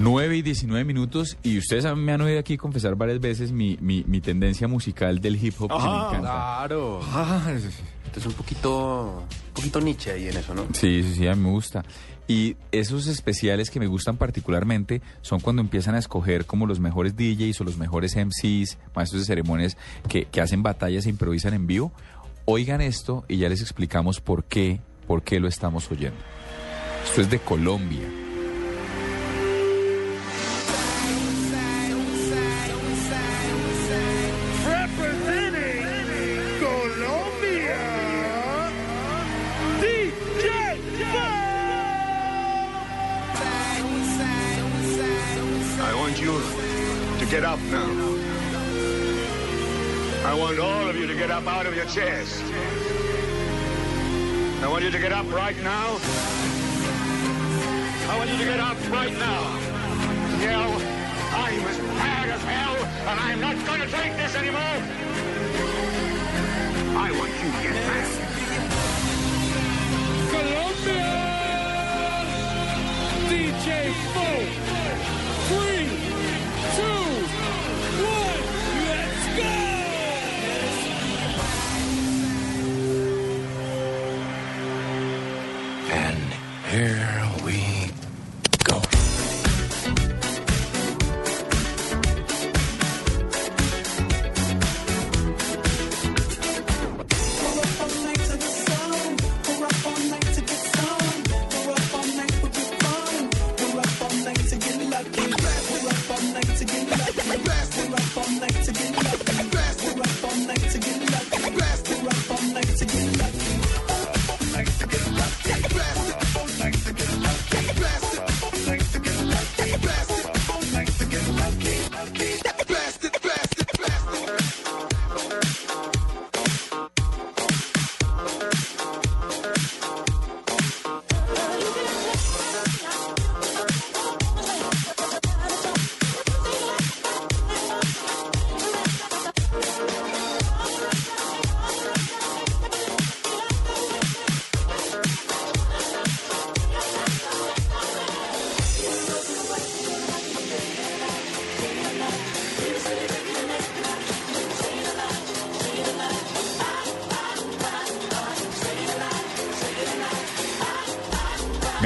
9 y 19 minutos y ustedes me han oído aquí confesar varias veces mi, mi, mi tendencia musical del hip hop que me encanta. Claro. Ah, es un poquito, un poquito Nietzsche ahí en eso, ¿no? Sí, sí, sí, a mí me gusta. Y esos especiales que me gustan particularmente son cuando empiezan a escoger como los mejores DJs o los mejores MCs, maestros de ceremonias, que, que hacen batallas e improvisan en vivo. Oigan esto y ya les explicamos por qué, por qué lo estamos oyendo. Esto es de Colombia. Get up now. I want all of you to get up out of your chairs. I want you to get up right now. I want you to get up right now. Yell, I'm as mad as hell, and I'm not going to take this anymore. I want you to get mad. Here we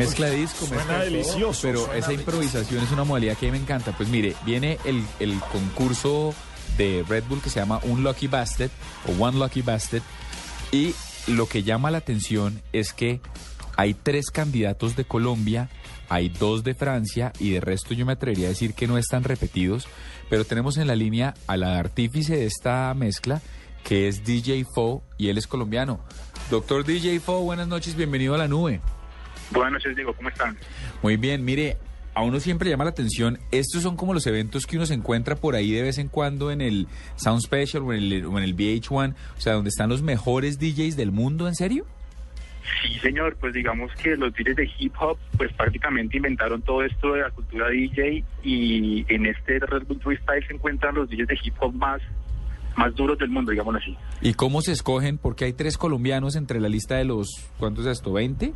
Mezcla de disco, mezcla Suena de todo, delicioso, Pero suena esa improvisación es una modalidad que a mí me encanta. Pues mire, viene el, el concurso de Red Bull que se llama Un Lucky Bastard o One Lucky Bastard. Y lo que llama la atención es que hay tres candidatos de Colombia, hay dos de Francia y de resto yo me atrevería a decir que no están repetidos. Pero tenemos en la línea a la artífice de esta mezcla que es DJ Fo y él es colombiano. Doctor DJ Fo, buenas noches, bienvenido a la nube. Buenas noches, Diego, ¿cómo están? Muy bien, mire, a uno siempre llama la atención, estos son como los eventos que uno se encuentra por ahí de vez en cuando en el Sound Special o en el, o en el VH1, o sea, donde están los mejores DJs del mundo, ¿en serio? Sí, señor, pues digamos que los DJs de hip hop, pues prácticamente inventaron todo esto de la cultura DJ y en este Red Bull Freestyle se encuentran los DJs de hip hop más, más duros del mundo, digámoslo así. ¿Y cómo se escogen? Porque hay tres colombianos entre la lista de los, ¿cuántos es esto? ¿20?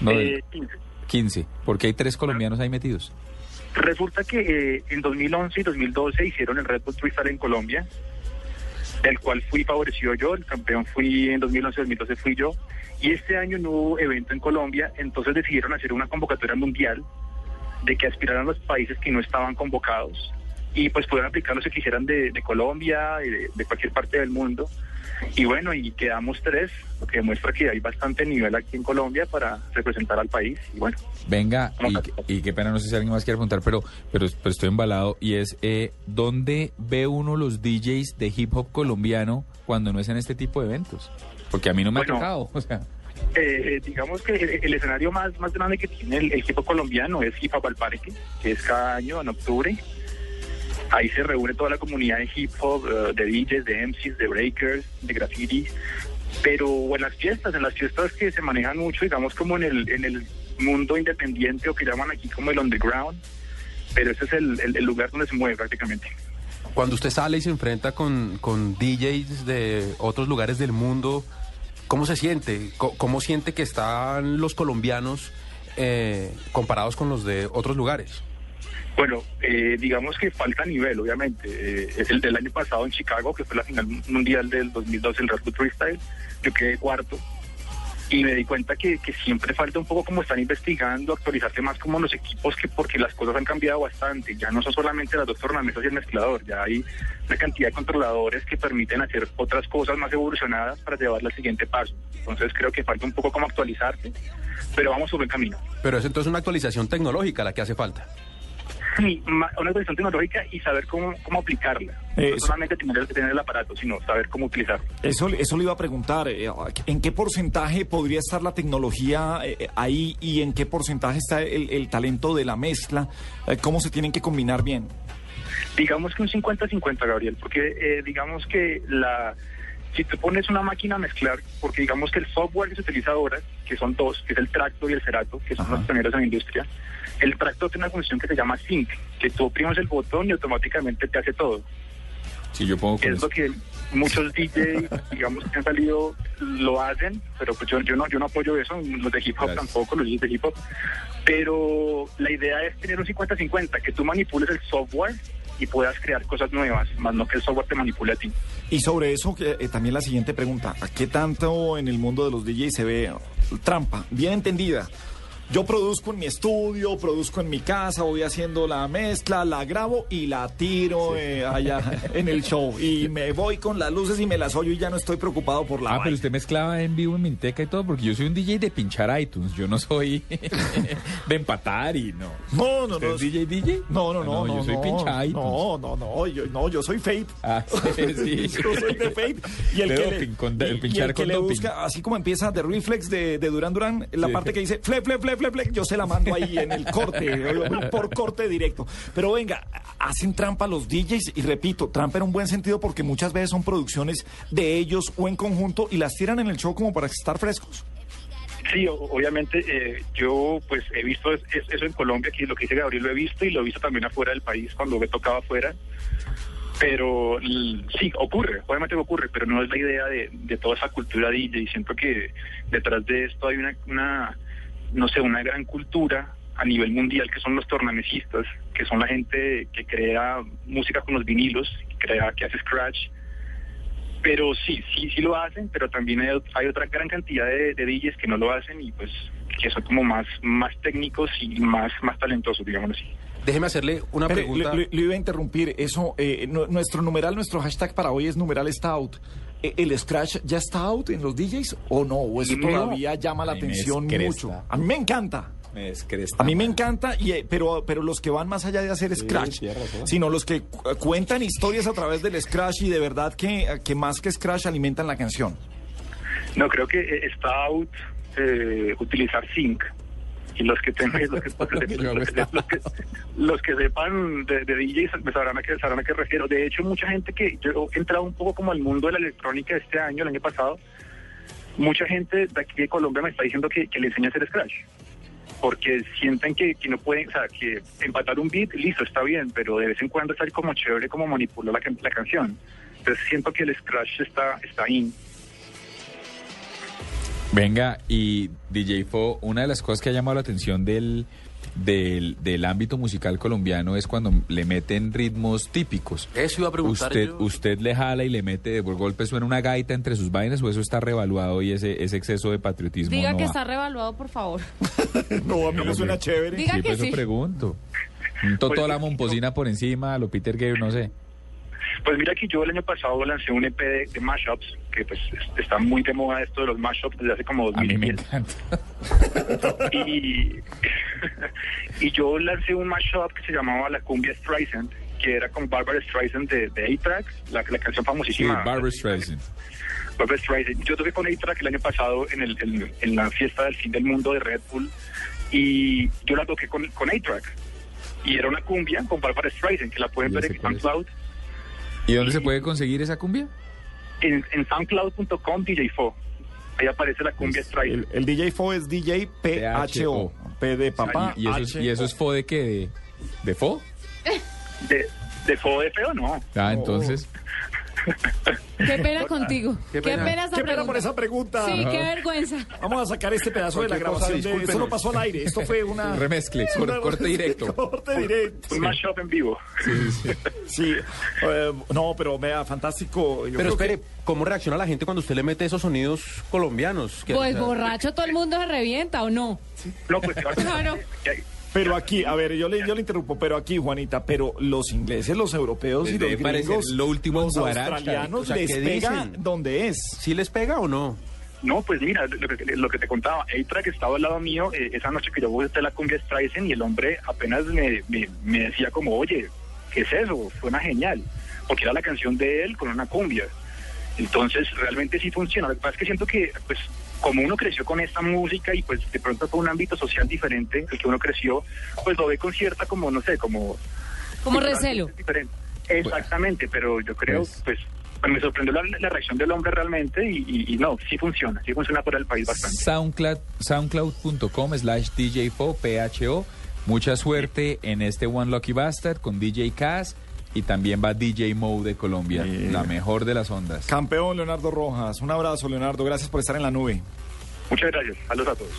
No, Eh, 15. 15, porque hay tres colombianos ahí metidos. Resulta que eh, en 2011 y 2012 hicieron el Red Bull Freestyle en Colombia, del cual fui favorecido yo, el campeón fui en 2011 2012 fui yo, y este año no hubo evento en Colombia, entonces decidieron hacer una convocatoria mundial de que aspiraran los países que no estaban convocados y pues pudieran aplicar los que quisieran de, de Colombia de, de cualquier parte del mundo. Y bueno, y quedamos tres, lo que demuestra que hay bastante nivel aquí en Colombia para representar al país. Y bueno, Venga, y, y qué pena, no sé si alguien más quiere preguntar, pero, pero, pero estoy embalado. Y es, eh, ¿dónde ve uno los DJs de hip hop colombiano cuando no es en este tipo de eventos? Porque a mí no me Bueno. ha tocado. O sea, Eh, digamos que el, el escenario más, más grande que tiene el, el equipo colombiano es Hip Hop al Parque, que es cada año en octubre. Ahí se reúne toda la comunidad de hip hop, eh, de DJs, de MCs, de breakers, de graffiti. Pero en las fiestas, en las fiestas que se manejan mucho, digamos como en el, en el mundo independiente o que llaman aquí como el underground, pero ese es el, el- lugar donde se mueve prácticamente. Cuando usted sale y se enfrenta con, con DJs de otros lugares del mundo, ¿cómo se siente? ¿Cómo siente que están los colombianos eh, comparados con los de otros lugares? Bueno, eh, digamos que falta nivel, obviamente. Eh, es el del año pasado en Chicago, que fue la final mundial del 2012 en Red Bull Freestyle. Yo quedé cuarto y me di cuenta que, que siempre falta un poco como están investigando, actualizarse más como los equipos, que porque las cosas han cambiado bastante. Ya no son solamente las dos tornamesas y el mezclador, ya hay una cantidad de controladores que permiten hacer otras cosas más evolucionadas para llevarla al siguiente paso. Entonces creo que falta un poco como actualizarse, pero vamos sobre el camino. Pero es entonces una actualización tecnológica la que hace falta. Una actualización tecnológica y saber cómo, cómo aplicarla. Eso. No solamente tener, tener el aparato, sino saber cómo utilizarlo. Eso, eso le iba a preguntar, eh, ¿en qué porcentaje podría estar la tecnología eh, ahí y en qué porcentaje está el, el talento de la mezcla? Eh, ¿Cómo se tienen que combinar bien? Digamos que un 50-50, Gabriel, porque eh, digamos que la si te pones una máquina a mezclar, porque digamos que el software que se utiliza ahora, que son dos, que es el Tracto y el Cerato, que son Ajá. los pioneros en la industria, el Tracto tiene una función que se llama Sync, que tú oprimes el botón y automáticamente te hace todo. Si yo pongo es lo que muchos DJs, digamos, que han salido, lo hacen, pero pues yo, yo no yo no apoyo eso, los de hip hop Gracias. tampoco, los DJs de hip hop. Pero la idea es tener un 50-50, que tú manipules el software y puedas crear cosas nuevas, más no que el software te manipule a ti. Y sobre eso, eh, también la siguiente pregunta, ¿a qué tanto en el mundo de los DJs se ve trampa? Bien entendida. Yo produzco en mi estudio, produzco en mi casa, voy haciendo la mezcla, la grabo y la tiro eh, allá en el show. Y me voy con las luces y me las oyo y ya no estoy preocupado por la Ah, pero usted mezclaba en vivo en Miniteca y todo, porque yo soy un DJ de pinchar iTunes, yo no soy de empatar y no. No, no, ¿Usted no. es DJ DJ? No, no, Ah, no, no. Yo soy no, pincha iTunes. No, no, no, yo, no, yo soy Fate. Ah, sí, sí. Yo soy de Fate. Y el De que, doping, le, con- y- y pinchar el que con le busca, así como empieza The Reflex de, de Duran Duran, la parte que dice fle, fle, fle, yo se la mando ahí en el corte, por corte directo. Pero venga, hacen trampa los DJs y repito, trampa en un buen sentido porque muchas veces son producciones de ellos o en conjunto y las tiran en el show como para estar frescos. Sí, obviamente eh, yo pues he visto es- es- eso en Colombia, que lo que dice Gabriel lo he visto y lo he visto también afuera del país cuando me tocaba afuera. Pero sí, ocurre, obviamente ocurre, pero no es la idea de, de toda esa cultura DJ. Siento que detrás de esto hay una, una, no sé, una gran cultura a nivel mundial que son los tornamesistas, que son la gente que crea música con los vinilos, que crea, que hace scratch. Pero sí, sí, sí lo hacen, pero también hay, hay otra gran cantidad de, de DJs que no lo hacen y pues que son como más, más técnicos y más, más talentosos, digamos así. Déjeme hacerle una pregunta. le, le- le iba a interrumpir. Eso, eh, nu- nuestro numeral, nuestro hashtag para hoy es numeral está out. Eh, ¿El scratch ya está out en los DJs o no? ¿O eso No. todavía llama la atención mucho? A mí me encanta. A mí me encanta, y, eh, pero, pero los que van más allá de hacer scratch, sino los que cu- cuentan historias a través del scratch y de verdad que, que más que scratch alimentan la canción. No, creo que está out eh, utilizar sync. Y los que tengan, los que, los que- sepan de, de DJs me sabrán a qué, sabrán a qué refiero. De hecho, mucha gente que yo he entrado un poco como al mundo de la electrónica este año, el año pasado, mucha gente de aquí de Colombia me está diciendo que, que le enseña a hacer scratch. Porque sienten que, que no pueden, o sea, que empatar un beat, listo, está bien, pero de vez en cuando está como chévere como manipular la, la canción. Entonces siento que el scratch está, está in. Venga, y DJ Fo, una de las cosas que ha llamado la atención del, del, del ámbito musical colombiano es cuando le meten ritmos típicos. Eso iba a preguntar ¿Usted, yo. ¿Usted le jala y le mete de por golpe suena una gaita entre sus vainas o eso está revaluado y ese, ese exceso de patriotismo Diga no que va? está revaluado, por favor. No, a mí me suena chévere. Diga Sí, que por eso sí. pregunto. Un Totó la momposina por encima, a lo Peter Gabriel, no sé. Pues mira que yo el año pasado lancé un EP de, de mashups, que pues es- está muy de moda esto de los mashups desde hace como 2010. encanta. Y, y yo lancé un mashup que se llamaba La Cumbia Streisand, que era con Barbara Streisand de, de A-Track, la, la canción Sí, famosísima. Barbara Streisand. Barbara Streisand. Yo toqué con A-Track el año pasado en, el, en, en la fiesta del fin del mundo de Red Bull y yo la toqué con, con A-Track. Y era una cumbia con Barbara Streisand, que la pueden ver en cuál es. ¿Y dónde se puede conseguir esa cumbia? En, en soundcloud.com DJ Fo. Ahí aparece la cumbia Streisand. El, el DJ Fo es DJ PHO. P de papá. ¿Y eso, es, H, ¿Y eso O. es Fo de qué? ¿De, de Fo? ¿De, de Fo de feo? No. Ah, entonces. Qué pena contigo. Qué Qué pena. esa Qué pena por esa pregunta. Sí, qué vergüenza. Vamos a sacar este pedazo de la cosa, grabación. de- esto no pasó al aire. Esto fue una. Remezcle, una- cor- corte directo. corte directo. Un mashup en vivo. Sí. eh, no, pero vea, fantástico. Yo Pero que- espere, ¿cómo reacciona la gente cuando usted le mete esos sonidos colombianos? Que- Pues borracho todo el mundo se revienta, ¿o no? No, pues Claro. ya- Pero aquí, a ver, yo le, yo le interrumpo, pero aquí, Juanita, pero los ingleses, los europeos y los gringos, lo último los guaracha. australianos O sea, les ¿qué pega dicen? donde es. ¿Sí les pega o no? No, pues mira, lo que, lo que te contaba, A-Track estaba al lado mío eh, esa noche que yo puse la cumbia Streisand y el hombre apenas me, me, me decía como, oye, ¿qué es eso? Suena genial, porque era la canción de él con una cumbia. Entonces, realmente sí funciona. Lo que pasa es que siento que, pues, como uno creció con esta música y pues de pronto fue un ámbito social diferente, el que uno creció, pues lo ve con cierta como, no sé, como... Como recelo. Diferente. Exactamente, pero yo creo, Pues- pues, me sorprendió la, la reacción del hombre realmente y, y- y no, sí funciona, sí funciona por el país bastante. Soundcloud, soundcloud.com slash DJFO, PHO. Mucha suerte en este One Lucky Bastard con DJ Cass y también va DJ Mo de Colombia, la mejor de las ondas. Campeón Leonardo Rojas, un abrazo Leonardo, gracias por estar en la nube. Muchas gracias, saludos a todos.